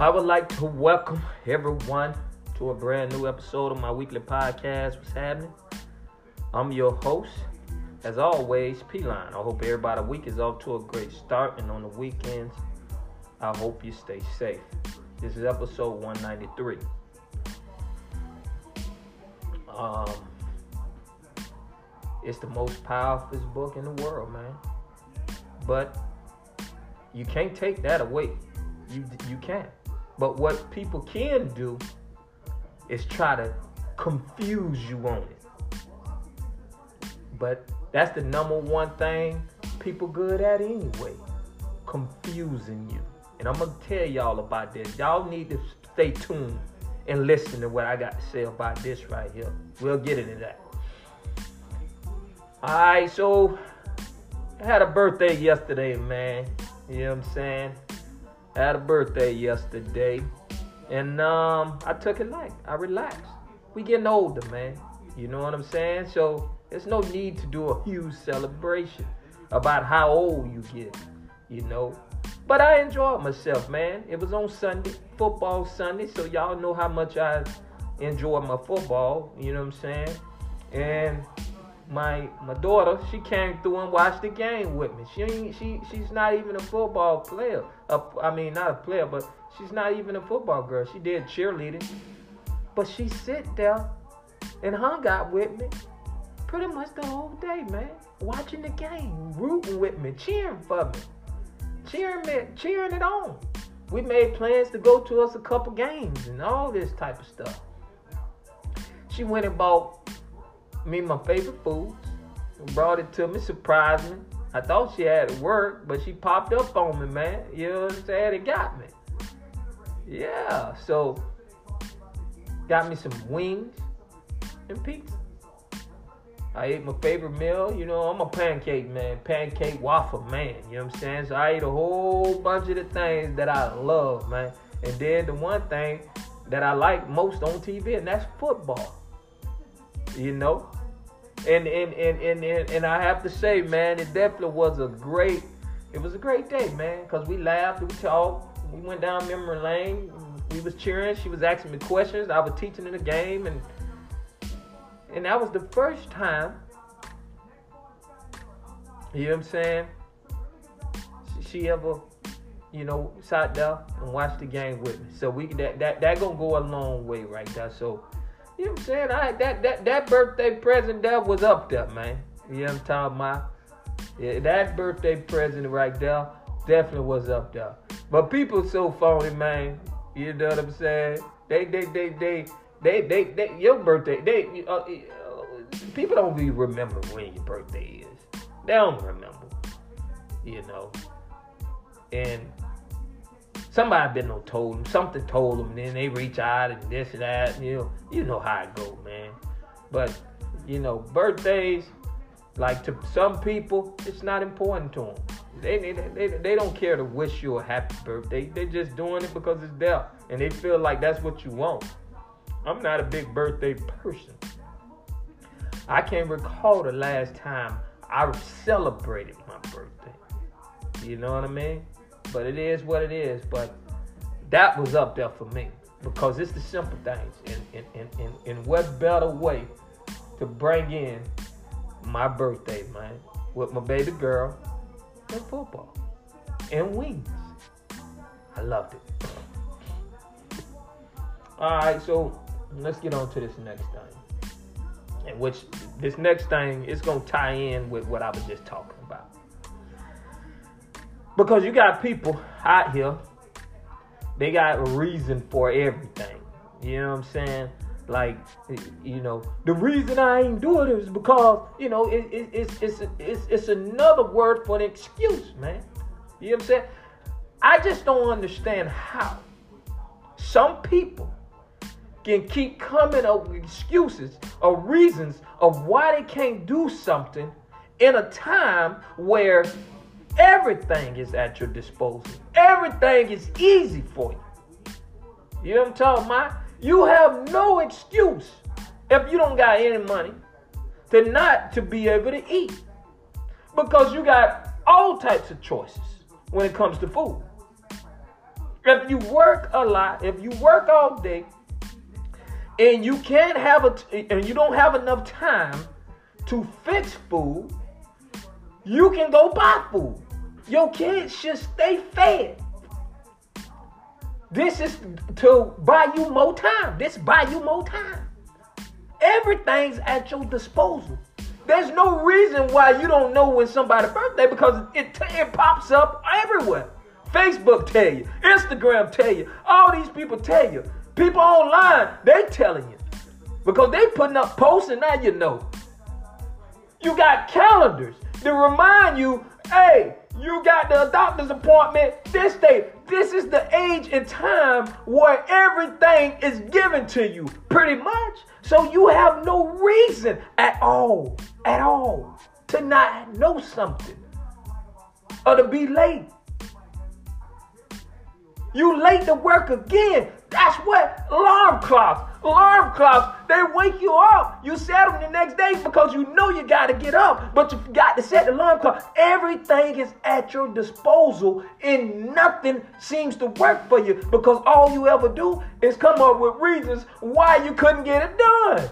I would like to welcome everyone to a brand new episode of my weekly podcast. What's happening? I'm your host, as always, P Line. I hope everybody week is off to a great start, and on the weekends, I hope you stay safe. This is episode 193. Um, it's the most powerful book in the world, man. But you can't take that away. You you can't. But what people can do is try to confuse you on it. But that's the number one thing people good at anyway. Confusing you. And I'm gonna tell y'all about this. Y'all need to stay tuned and listen to what I got to say about this right here. We'll get into that. Alright, so I had a birthday yesterday, man. You know what I'm saying? I had a birthday yesterday. And um, I took it light. I relaxed. We getting older, man. You know what I'm saying? So there's no need to do a huge celebration about how old you get, you know. But I enjoyed myself, man. It was on Sunday, football Sunday, so y'all know how much I enjoy my football, you know what I'm saying? And my my daughter, she came through and watched the game with me. She she she's not even a football player. Uh, I mean, not a player, but she's not even a football girl. She did cheerleading, but she sit there and hung out with me pretty much the whole day, man. Watching the game, rooting with me, cheering for me, cheering me, cheering it on. We made plans to go to us a couple games and all this type of stuff. She went and bought me my favorite foods, and brought it to me, surprised me. I thought she had it work, but she popped up on me, man. You know what I'm saying? It got me. Yeah, so got me some wings and pizza. I ate my favorite meal. You know, I'm a pancake man, pancake waffle man. You know what I'm saying? So I ate a whole bunch of the things that I love, man. And then the one thing that I like most on TV, and that's football. You know? And and, and, and, and I have to say, man, it definitely was a great, it was a great day, man. Cause we laughed, we talked, we went down memory lane. We was cheering. She was asking me questions. I was teaching in the game, and and that was the first time. You know what I'm saying? She, she ever, you know, sat there and watched the game with me. So we that that that gonna go a long way right there. So you know what I'm saying? I that that that birthday present that was up there, man. You know what I'm talking about? Yeah, that birthday present right there definitely was up there. But people so phony, man. You know what I'm saying? They they they they they they, they your birthday. They uh, uh, people don't really remember when your birthday is. They don't remember. You know. And somebody been no told them something told them. Then they reach out and this and that. And, you know you know how it go, man. But you know birthdays. Like to some people, it's not important to them. They, they, they, they don't care to wish you a happy birthday. They're just doing it because it's there. And they feel like that's what you want. I'm not a big birthday person. I can't recall the last time I celebrated my birthday. You know what I mean? But it is what it is. But that was up there for me. Because it's the simple things. And, and, and, and, what better way to bring in my birthday, man, with my baby girl and football. And wings. I loved it. All right, so let's get on to this next thing. And which this next thing is gonna tie in with what I was just talking. Because you got people out here, they got a reason for everything. You know what I'm saying? Like, you know, the reason I ain't do it is because, you know, it, it, it's, it's, it's, it's another word for an excuse, man. You know what I'm saying? I just don't understand how some people can keep coming up with excuses or reasons of why they can't do something in a time where everything is at your disposal. Everything is easy for you. You know what I'm talking about? You have no excuse if you don't got any money to not to be able to eat. Because you got all types of choices when it comes to food. If you work a lot, if you work all day, and you can't have a and you don't have enough time to fix food, you can go buy food. Your kids should stay fed. This is to buy you more time. This buy you more time. Everything's at your disposal. There's no reason why you don't know when somebody's birthday because it, it pops up everywhere. Facebook tell you, Instagram tell you, all these people tell you. People online, they telling you. Because they putting up posts and now you know. You got calendars to remind you, hey, you got the doctor's appointment this day. This is the age and time where everything is given to you, pretty much. So you have no reason at all, at all, to not know something or to be late. You late to work again. That's what alarm clocks. Alarm clocks, they wake you up. You set them the next day because you know you got to get up, but you got to set the alarm clock. Everything is at your disposal, and nothing seems to work for you because all you ever do is come up with reasons why you couldn't get it done.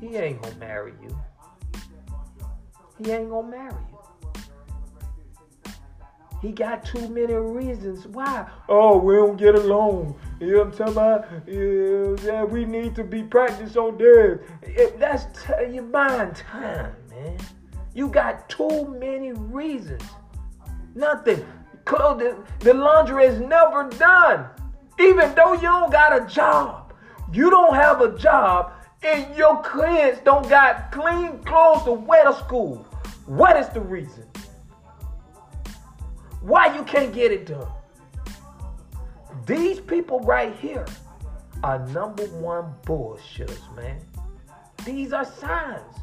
He ain't gonna marry you. He ain't gonna marry you. He got too many reasons why. Oh, we don't get along. You know what I'm talking about? Yeah, we need to be practiced on this. That's t- your mind time, man. You got too many reasons. Nothing. Clothing, the laundry is never done. Even though you don't got a job. You don't have a job and your kids don't got clean clothes to wear to school. What is the reason? Why you can't get it done? These people right here are number one bullshitters, man. These are signs.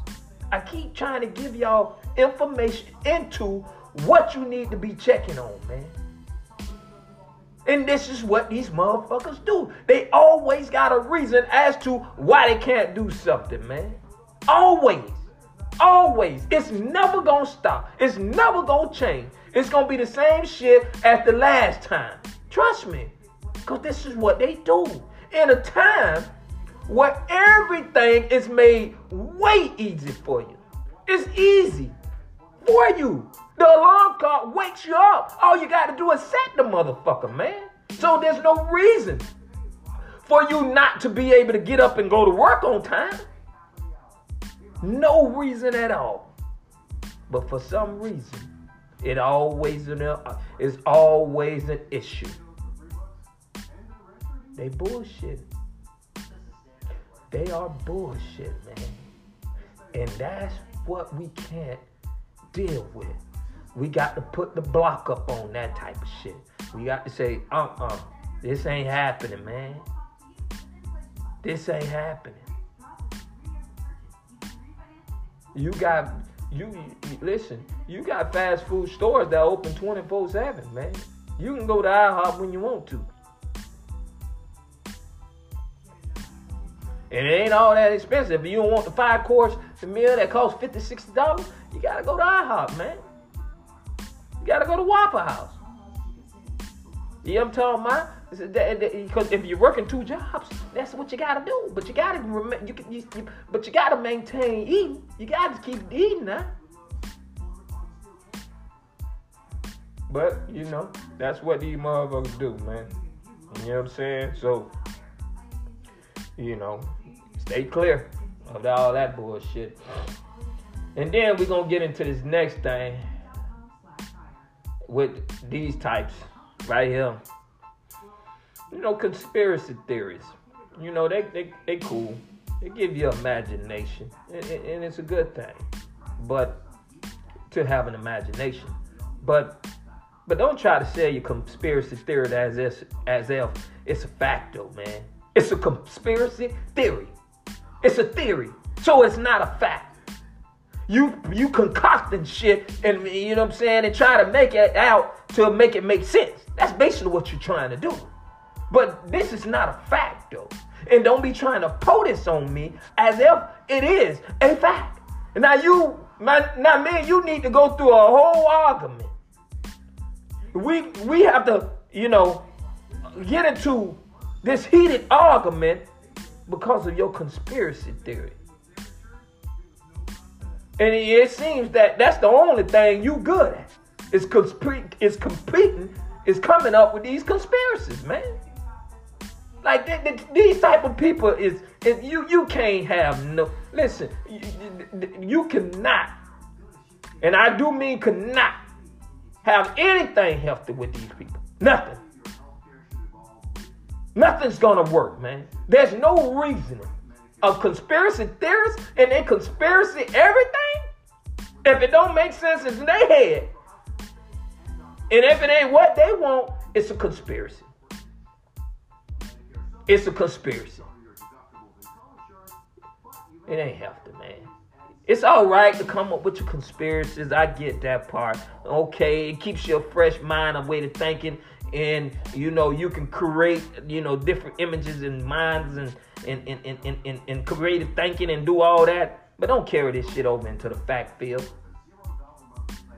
I keep trying to give y'all information into what you need to be checking on, man. And this is what these motherfuckers do. They always got a reason as to why they can't do something, man. Always. Always. It's never gonna stop. It's never gonna change. It's gonna be the same shit as the last time. Trust me. Because this is what they do. In a time where everything is made way easy for you. It's easy for you. The alarm clock wakes you up. All you got to do is set the motherfucker, man. So there's no reason for you not to be able to get up and go to work on time. No reason at all. But for some reason, it always an, uh, is always an issue. They bullshit. They are bullshit, man. And that's what we can't deal with. We got to put the block up on that type of shit. We got to say, uh-uh, this ain't happening, man. This ain't happening. You got you, you listen, you got fast food stores that open 24-7, man. You can go to IHOP when you want to. And it ain't all that expensive. If you don't want the five course meal that costs 50 $60, you gotta go to IHOP, man. You gotta go to Waffle House. What I'm talking about? Because if you're working two jobs, that's what you gotta do. But you gotta you, can, you, you but you gotta maintain eating. You gotta keep eating now. But you know, that's what these motherfuckers do, man. You know what I'm saying? So, you know, stay clear of all that bullshit. And then we're gonna get into this next thing with these types right here. You know, conspiracy theories. You know, they they, they cool. They give you imagination. And, and it's a good thing. But to have an imagination. But but don't try to sell your conspiracy theory as if as if it's a facto, man. It's a conspiracy theory. It's a theory. So it's not a fact. You you concocting shit and you know what I'm saying and try to make it out to make it make sense. That's basically what you're trying to do. But this is not a fact though. And don't be trying to put this on me as if it is a fact. Now you my, now man, you need to go through a whole argument. We we have to, you know, get into this heated argument because of your conspiracy theory. And it seems that that's the only thing you good at. Is complete is competing, is coming up with these conspiracies, man. Like th- th- these type of people is, is you you can't have no listen, you, you cannot, and I do mean cannot have anything healthy with these people. Nothing. Nothing's gonna work, man. There's no reasoning of conspiracy theorists and they conspiracy everything. If it don't make sense in their head, and if it ain't what they want, it's a conspiracy. It's a conspiracy. It ain't healthy, man. It's all right to come up with your conspiracies. I get that part. Okay, it keeps your fresh mind, a way to thinking, and you know you can create you know different images and minds and and and, and, and, and, and creative thinking and do all that. But don't carry this shit over into the fact field.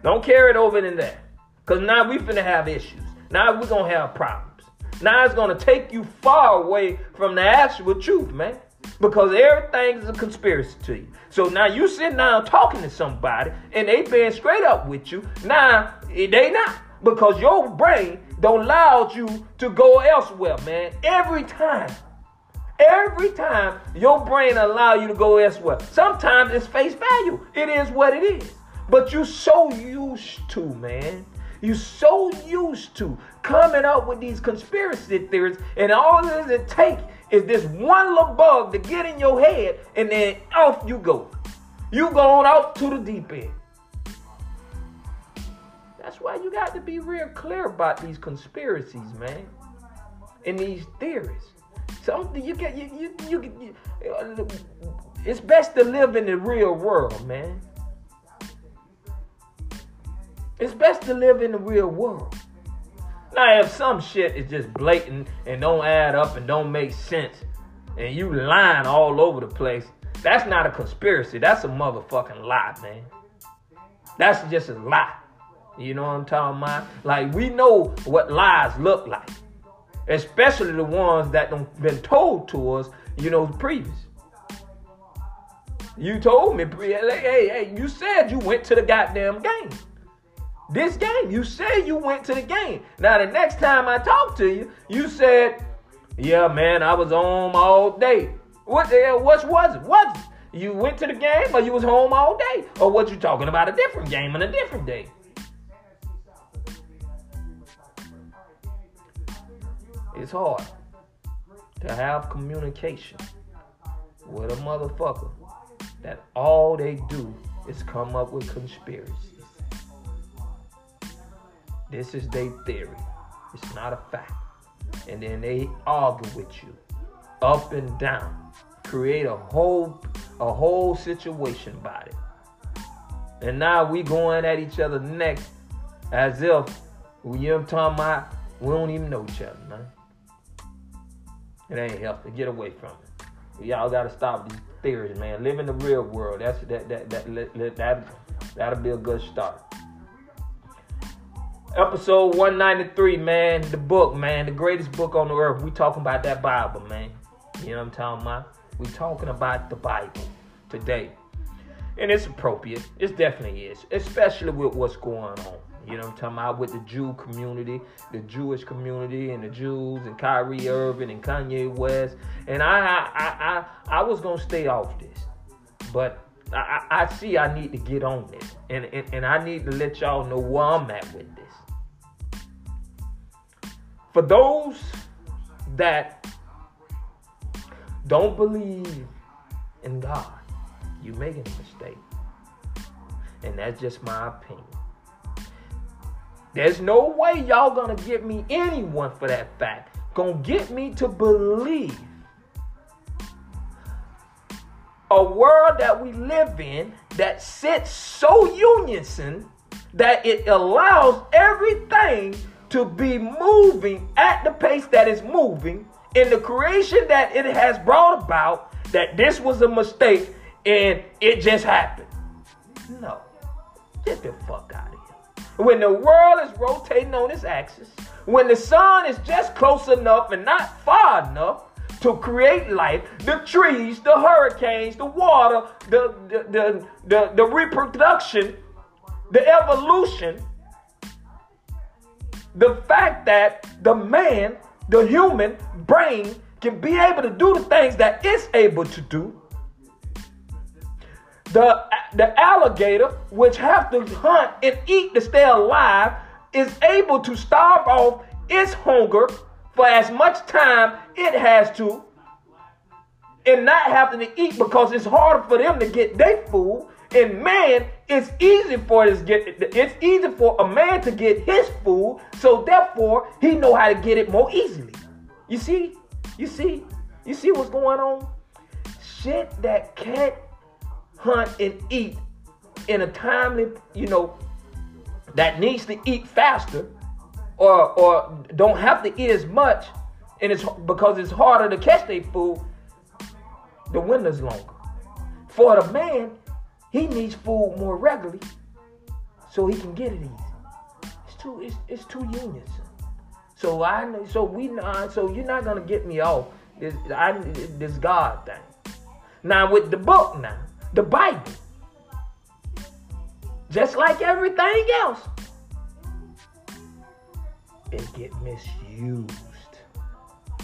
Don't carry it over in there. Cause now we finna have issues. Now we're gonna have problems. Now it's gonna take you far away from the actual truth, man. Because everything is a conspiracy to you. So now you sitting down talking to somebody and they being straight up with you. Now they not. Because your brain don't allow you to go elsewhere, man. Every time. Every time your brain allow you to go elsewhere. Sometimes it's face value. It is what it is. But you so used to, man. You so used to coming up with these conspiracy theories, and all it, it take is this one little bug to get in your head, and then off you go. You going out to the deep end. That's why you got to be real clear about these conspiracies, man, and these theories. Something you get, you, you, you, you, uh, it's best to live in the real world, man. It's best to live in the real world. Now, if some shit is just blatant and don't add up and don't make sense, and you lying all over the place, that's not a conspiracy. That's a motherfucking lie, man. That's just a lie. You know what I'm talking about? Like we know what lies look like, especially the ones that have been told to us, you know, previous. You told me, hey, hey, you said you went to the goddamn game. This game, you said you went to the game. Now the next time I talked to you, you said, "Yeah, man, I was home all day." What the hell? What was it? What? You went to the game, or you was home all day, or what? You talking about a different game and a different day? It's hard to have communication with a motherfucker that all they do is come up with conspiracies. This is their theory. It's not a fact. And then they argue with you up and down. Create a whole a whole situation about it. And now we going at each other next as if you know I'm talking about, we don't even know each other, man. It ain't healthy. Get away from it. Y'all gotta stop these theories, man. Live in the real world. That's that that that that, that that'll be a good start. Episode 193, man. The book, man. The greatest book on the earth. We talking about that Bible, man. You know what I'm talking about? We talking about the Bible today. And it's appropriate. It definitely is. Especially with what's going on. You know what I'm talking about? With the Jew community, the Jewish community, and the Jews, and Kyrie Irving, and Kanye West. And I, I, I, I was gonna stay off this, but I, I see I need to get on this, and, and and I need to let y'all know where I'm at with this. For those that don't believe in God, you're making a mistake. And that's just my opinion. There's no way y'all gonna get me anyone for that fact. Gonna get me to believe a world that we live in that sits so unison that it allows everything to be moving at the pace that it's moving in the creation that it has brought about that this was a mistake and it just happened. No. Get the fuck out of here. When the world is rotating on its axis, when the sun is just close enough and not far enough to create life, the trees, the hurricanes, the water, the the the, the, the reproduction, the evolution, the fact that the man, the human brain, can be able to do the things that it's able to do. The, the alligator, which have to hunt and eat to stay alive, is able to starve off its hunger for as much time it has to and not having to eat because it's harder for them to get their food and man, it's easy for his get it's easy for a man to get his food, so therefore he know how to get it more easily. You see? You see? You see what's going on? Shit that can't hunt and eat in a timely, you know, that needs to eat faster or or don't have to eat as much and it's because it's harder to catch their food, the window's longer. For the man, he needs food more regularly so he can get it easy. It's too it's, it's too unions. So I so we not so you're not gonna get me off this I this God thing. Now with the book now, the Bible, just like everything else, it get misused.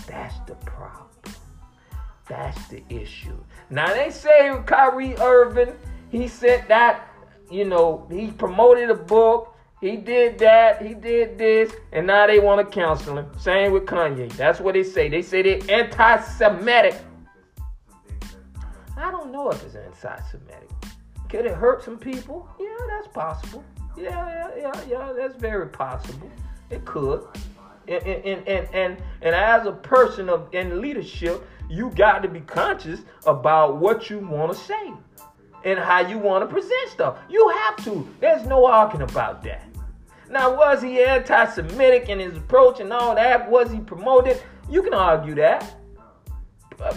That's the problem. That's the issue. Now they say Kyrie Irving he said that, you know, he promoted a book. He did that. He did this. And now they want to counsel him. Same with Kanye. That's what they say. They say they're anti Semitic. I don't know if it's anti Semitic. Could it hurt some people? Yeah, that's possible. Yeah, yeah, yeah, yeah, that's very possible. It could. And and and and, and as a person of in leadership, you got to be conscious about what you want to say and how you want to present stuff. You have to. There's no arguing about that. Now, was he anti Semitic in his approach and all that? Was he promoted? You can argue that.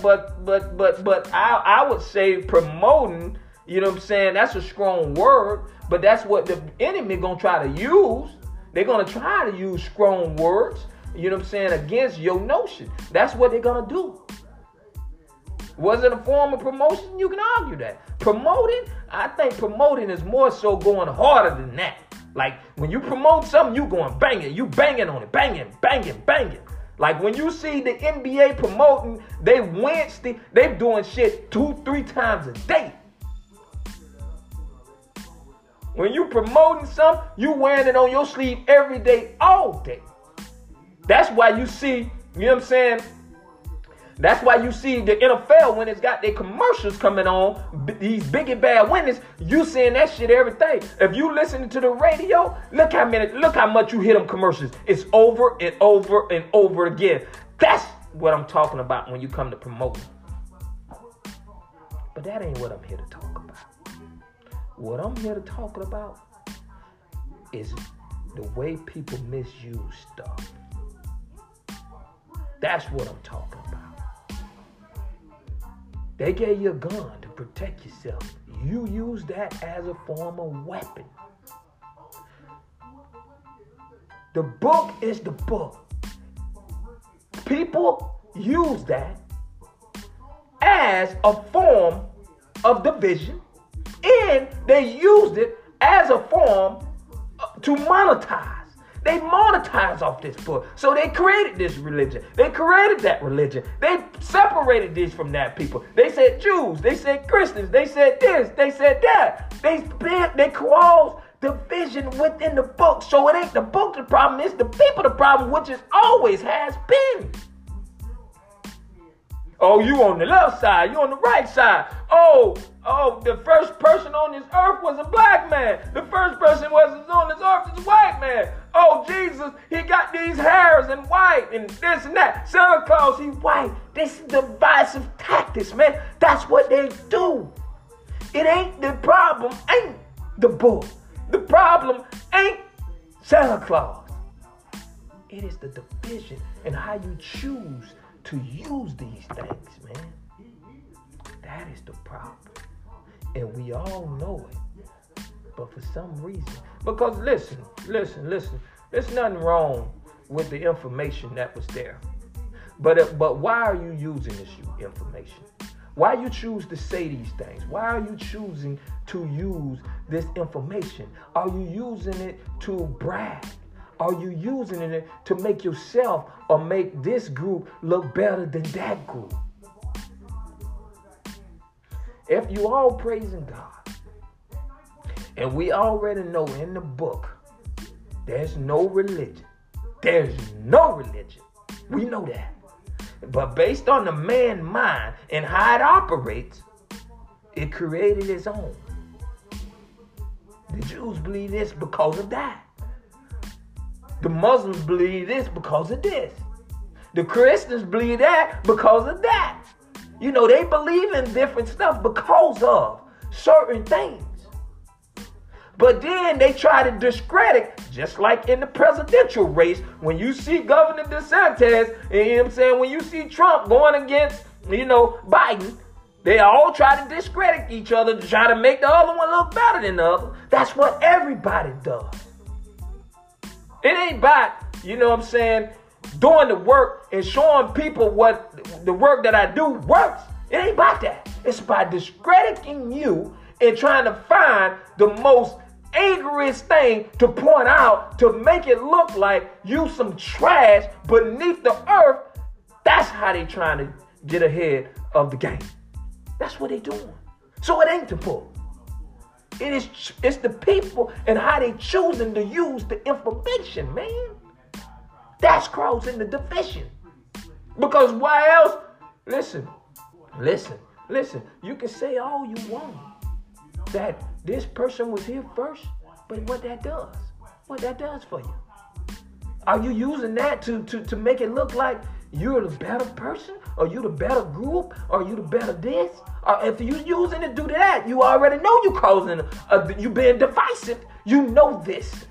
But but but but I, I would say promoting, you know what I'm saying? That's a strong word, but that's what the enemy gonna try to use. They're gonna try to use strong words, you know what I'm saying, against your notion. That's what they're gonna do. Was it a form of promotion? You can argue that. Promoting, I think promoting is more so going harder than that. Like when you promote something, you going banging, you banging on it, banging, banging, banging. Like when you see the NBA promoting, they Wednesday, they doing shit two, three times a day. When you promoting something, you wearing it on your sleeve every day, all day. That's why you see, you know what I'm saying? That's why you see the NFL when it's got their commercials coming on, these big and bad winners, you seeing that shit every day. If you listening to the radio, look how many, look how much you hit them commercials. It's over and over and over again. That's what I'm talking about when you come to promoting. But that ain't what I'm here to talk about. What I'm here to talk about is the way people misuse stuff. That's what I'm talking about. They gave you a gun to protect yourself. You use that as a form of weapon. The book is the book. People use that as a form of division, and they used it as a form to monetize. They monetize off this book. So they created this religion. They created that religion. They separated this from that people. They said Jews. They said Christians. They said this. They said that. They they caused division within the book. So it ain't the book the problem. It's the people the problem, which it always has been. Oh, you on the left side, you on the right side. Oh, oh, the first person on this earth was a black man. The first person was on this earth is a white man. Oh, Jesus, he got these hairs and white and this and that. Santa Claus, he white. This is divisive tactics, man. That's what they do. It ain't the problem, ain't the book. The problem ain't Santa Claus. It is the division and how you choose to use these things, man. That is the problem. And we all know it. But for some reason, because listen, listen, listen, there's nothing wrong with the information that was there. But, uh, but why are you using this information? Why you choose to say these things? Why are you choosing to use this information? Are you using it to brag? Are you using it to make yourself or make this group look better than that group? If you all praising God, and we already know in the book, there's no religion. There's no religion. We know that. But based on the man mind and how it operates, it created its own. The Jews believe this because of that. The Muslims believe this because of this. The Christians believe that because of that. You know, they believe in different stuff because of certain things. But then they try to discredit, just like in the presidential race, when you see Governor DeSantis, you know what I'm saying, when you see Trump going against, you know, Biden, they all try to discredit each other to try to make the other one look better than the other. That's what everybody does. It ain't about, you know what I'm saying, doing the work and showing people what the work that I do works. It ain't about that. It's about discrediting you and trying to find the most angriest thing to point out to make it look like you some trash beneath the earth. That's how they trying to get ahead of the game. That's what they doing. So it ain't the book. It is it's the people and how they choosing to use the information, man. That's causing the division. Because why else? Listen, listen, listen. You can say all you want that this person was here first, but what that does, what that does for you. Are you using that to, to, to make it look like you're the better person? Or you the better group? Or you the better this? Or if you using it to do that, you already know you causing, uh, you being divisive. You know this.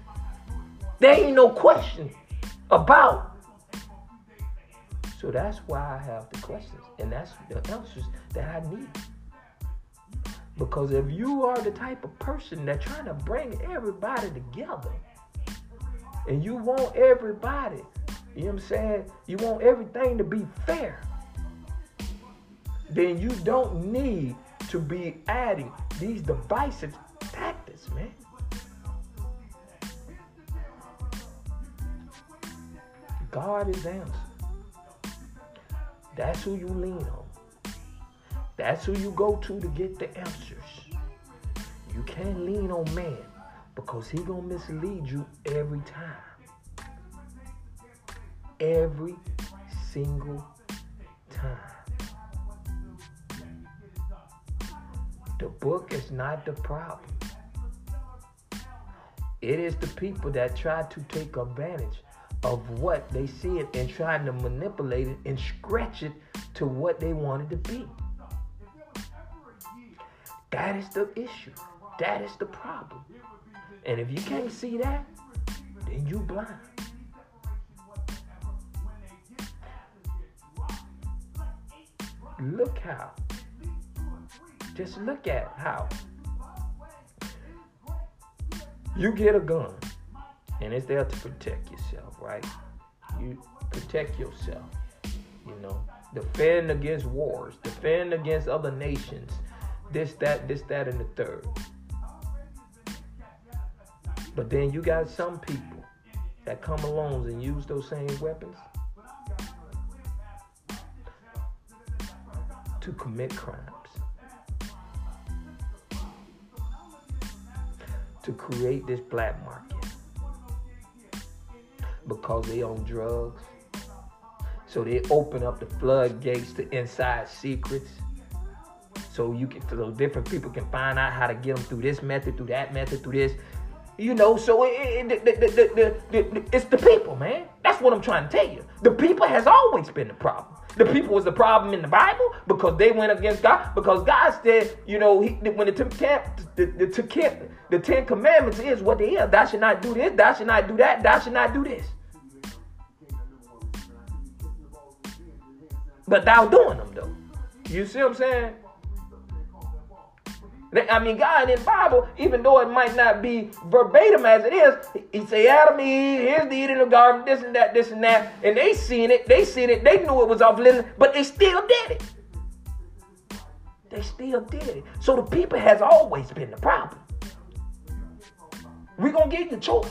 There ain't no question about. So that's why I have the questions. And that's the answers that I need. Because if you are the type of person that trying to bring everybody together, and you want everybody, you know what I'm saying? You want everything to be fair, then you don't need to be adding these divisive tactics, man. God is the answer. That's who you lean on. That's who you go to to get the answers. You can't lean on man because he gonna mislead you every time. Every single time. The book is not the problem. It is the people that try to take advantage of what they see it and trying to manipulate it and stretch it to what they want it to be. That is the issue. That is the problem. And if you can't see that, then you blind. Look how. Just look at how. You get a gun And it's there to protect yourself, right? You protect yourself. You know, defend against wars, defend against other nations, this, that, this, that, and the third. But then you got some people that come along and use those same weapons to commit crimes, to create this black market because they own drugs. So they open up the floodgates to inside secrets. So you can, so different people can find out how to get them through this method, through that method, through this. You know, so it, it, it, it's the people, man. That's what I'm trying to tell you. The people has always been the problem. The people was the problem in the Bible because they went against God. Because God said, you know, he, when the, the, the, the, the Ten Commandments is what they is. Thou should not do this, thou should not do that, thou should not do this. But thou doing them though. You see what I'm saying? I mean, God in the Bible, even though it might not be verbatim as it is, he say Adam, Eve, here's the eating of the garden, this and that, this and that, and they seen it, they seen it, they knew it was off limits, but they still did it. They still did it. So the people has always been the problem. We're gonna give you choice.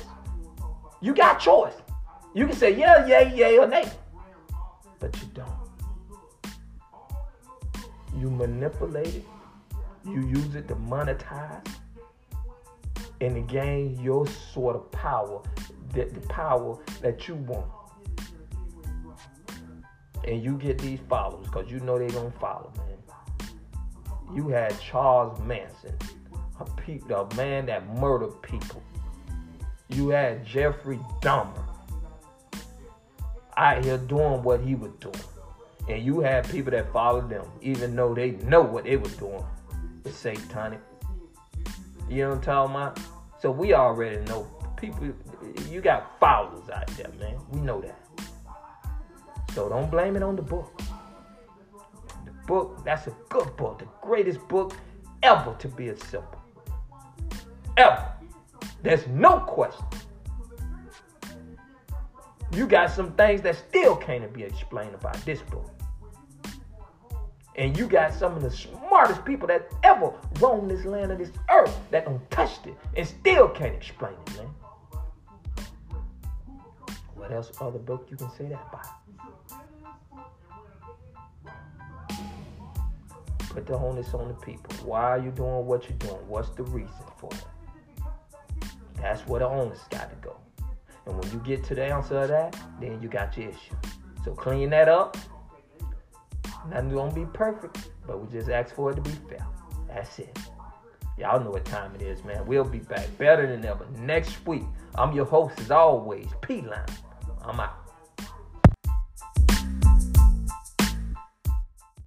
You got choice. You can say yeah, yeah, yeah, or nay. But you don't. You manipulate it you use it to monetize and to gain your sort of power, the, the power that you want. And you get these followers because you know they don't follow, man. You had Charles Manson, a, pe- a man that murdered people. You had Jeffrey Dahmer out here doing what he was doing. And you had people that followed them, even though they know what they were doing it's satanic. You know what I'm talking about? So we already know people. You got followers out there, man. We know that. So don't blame it on the book. The book, that's a good book, the greatest book ever to be assembled. Ever. There's no question. You got some things that still can't be explained about this book. And you got some of the smartest people that ever roamed this land of this earth that don't touched it and still can't explain it, man. What else other book you can say that by? Put the onus on the people. Why are you doing what you're doing? What's the reason for it? That's where the onus got to go. And when you get to the answer of that, then you got your issue. So clean that up Nothing's gonna be perfect, but we just ask for it to be fair. That's it. Y'all know what time it is, man. We'll be back better than ever next week. I'm your host as always, P Line. I'm out.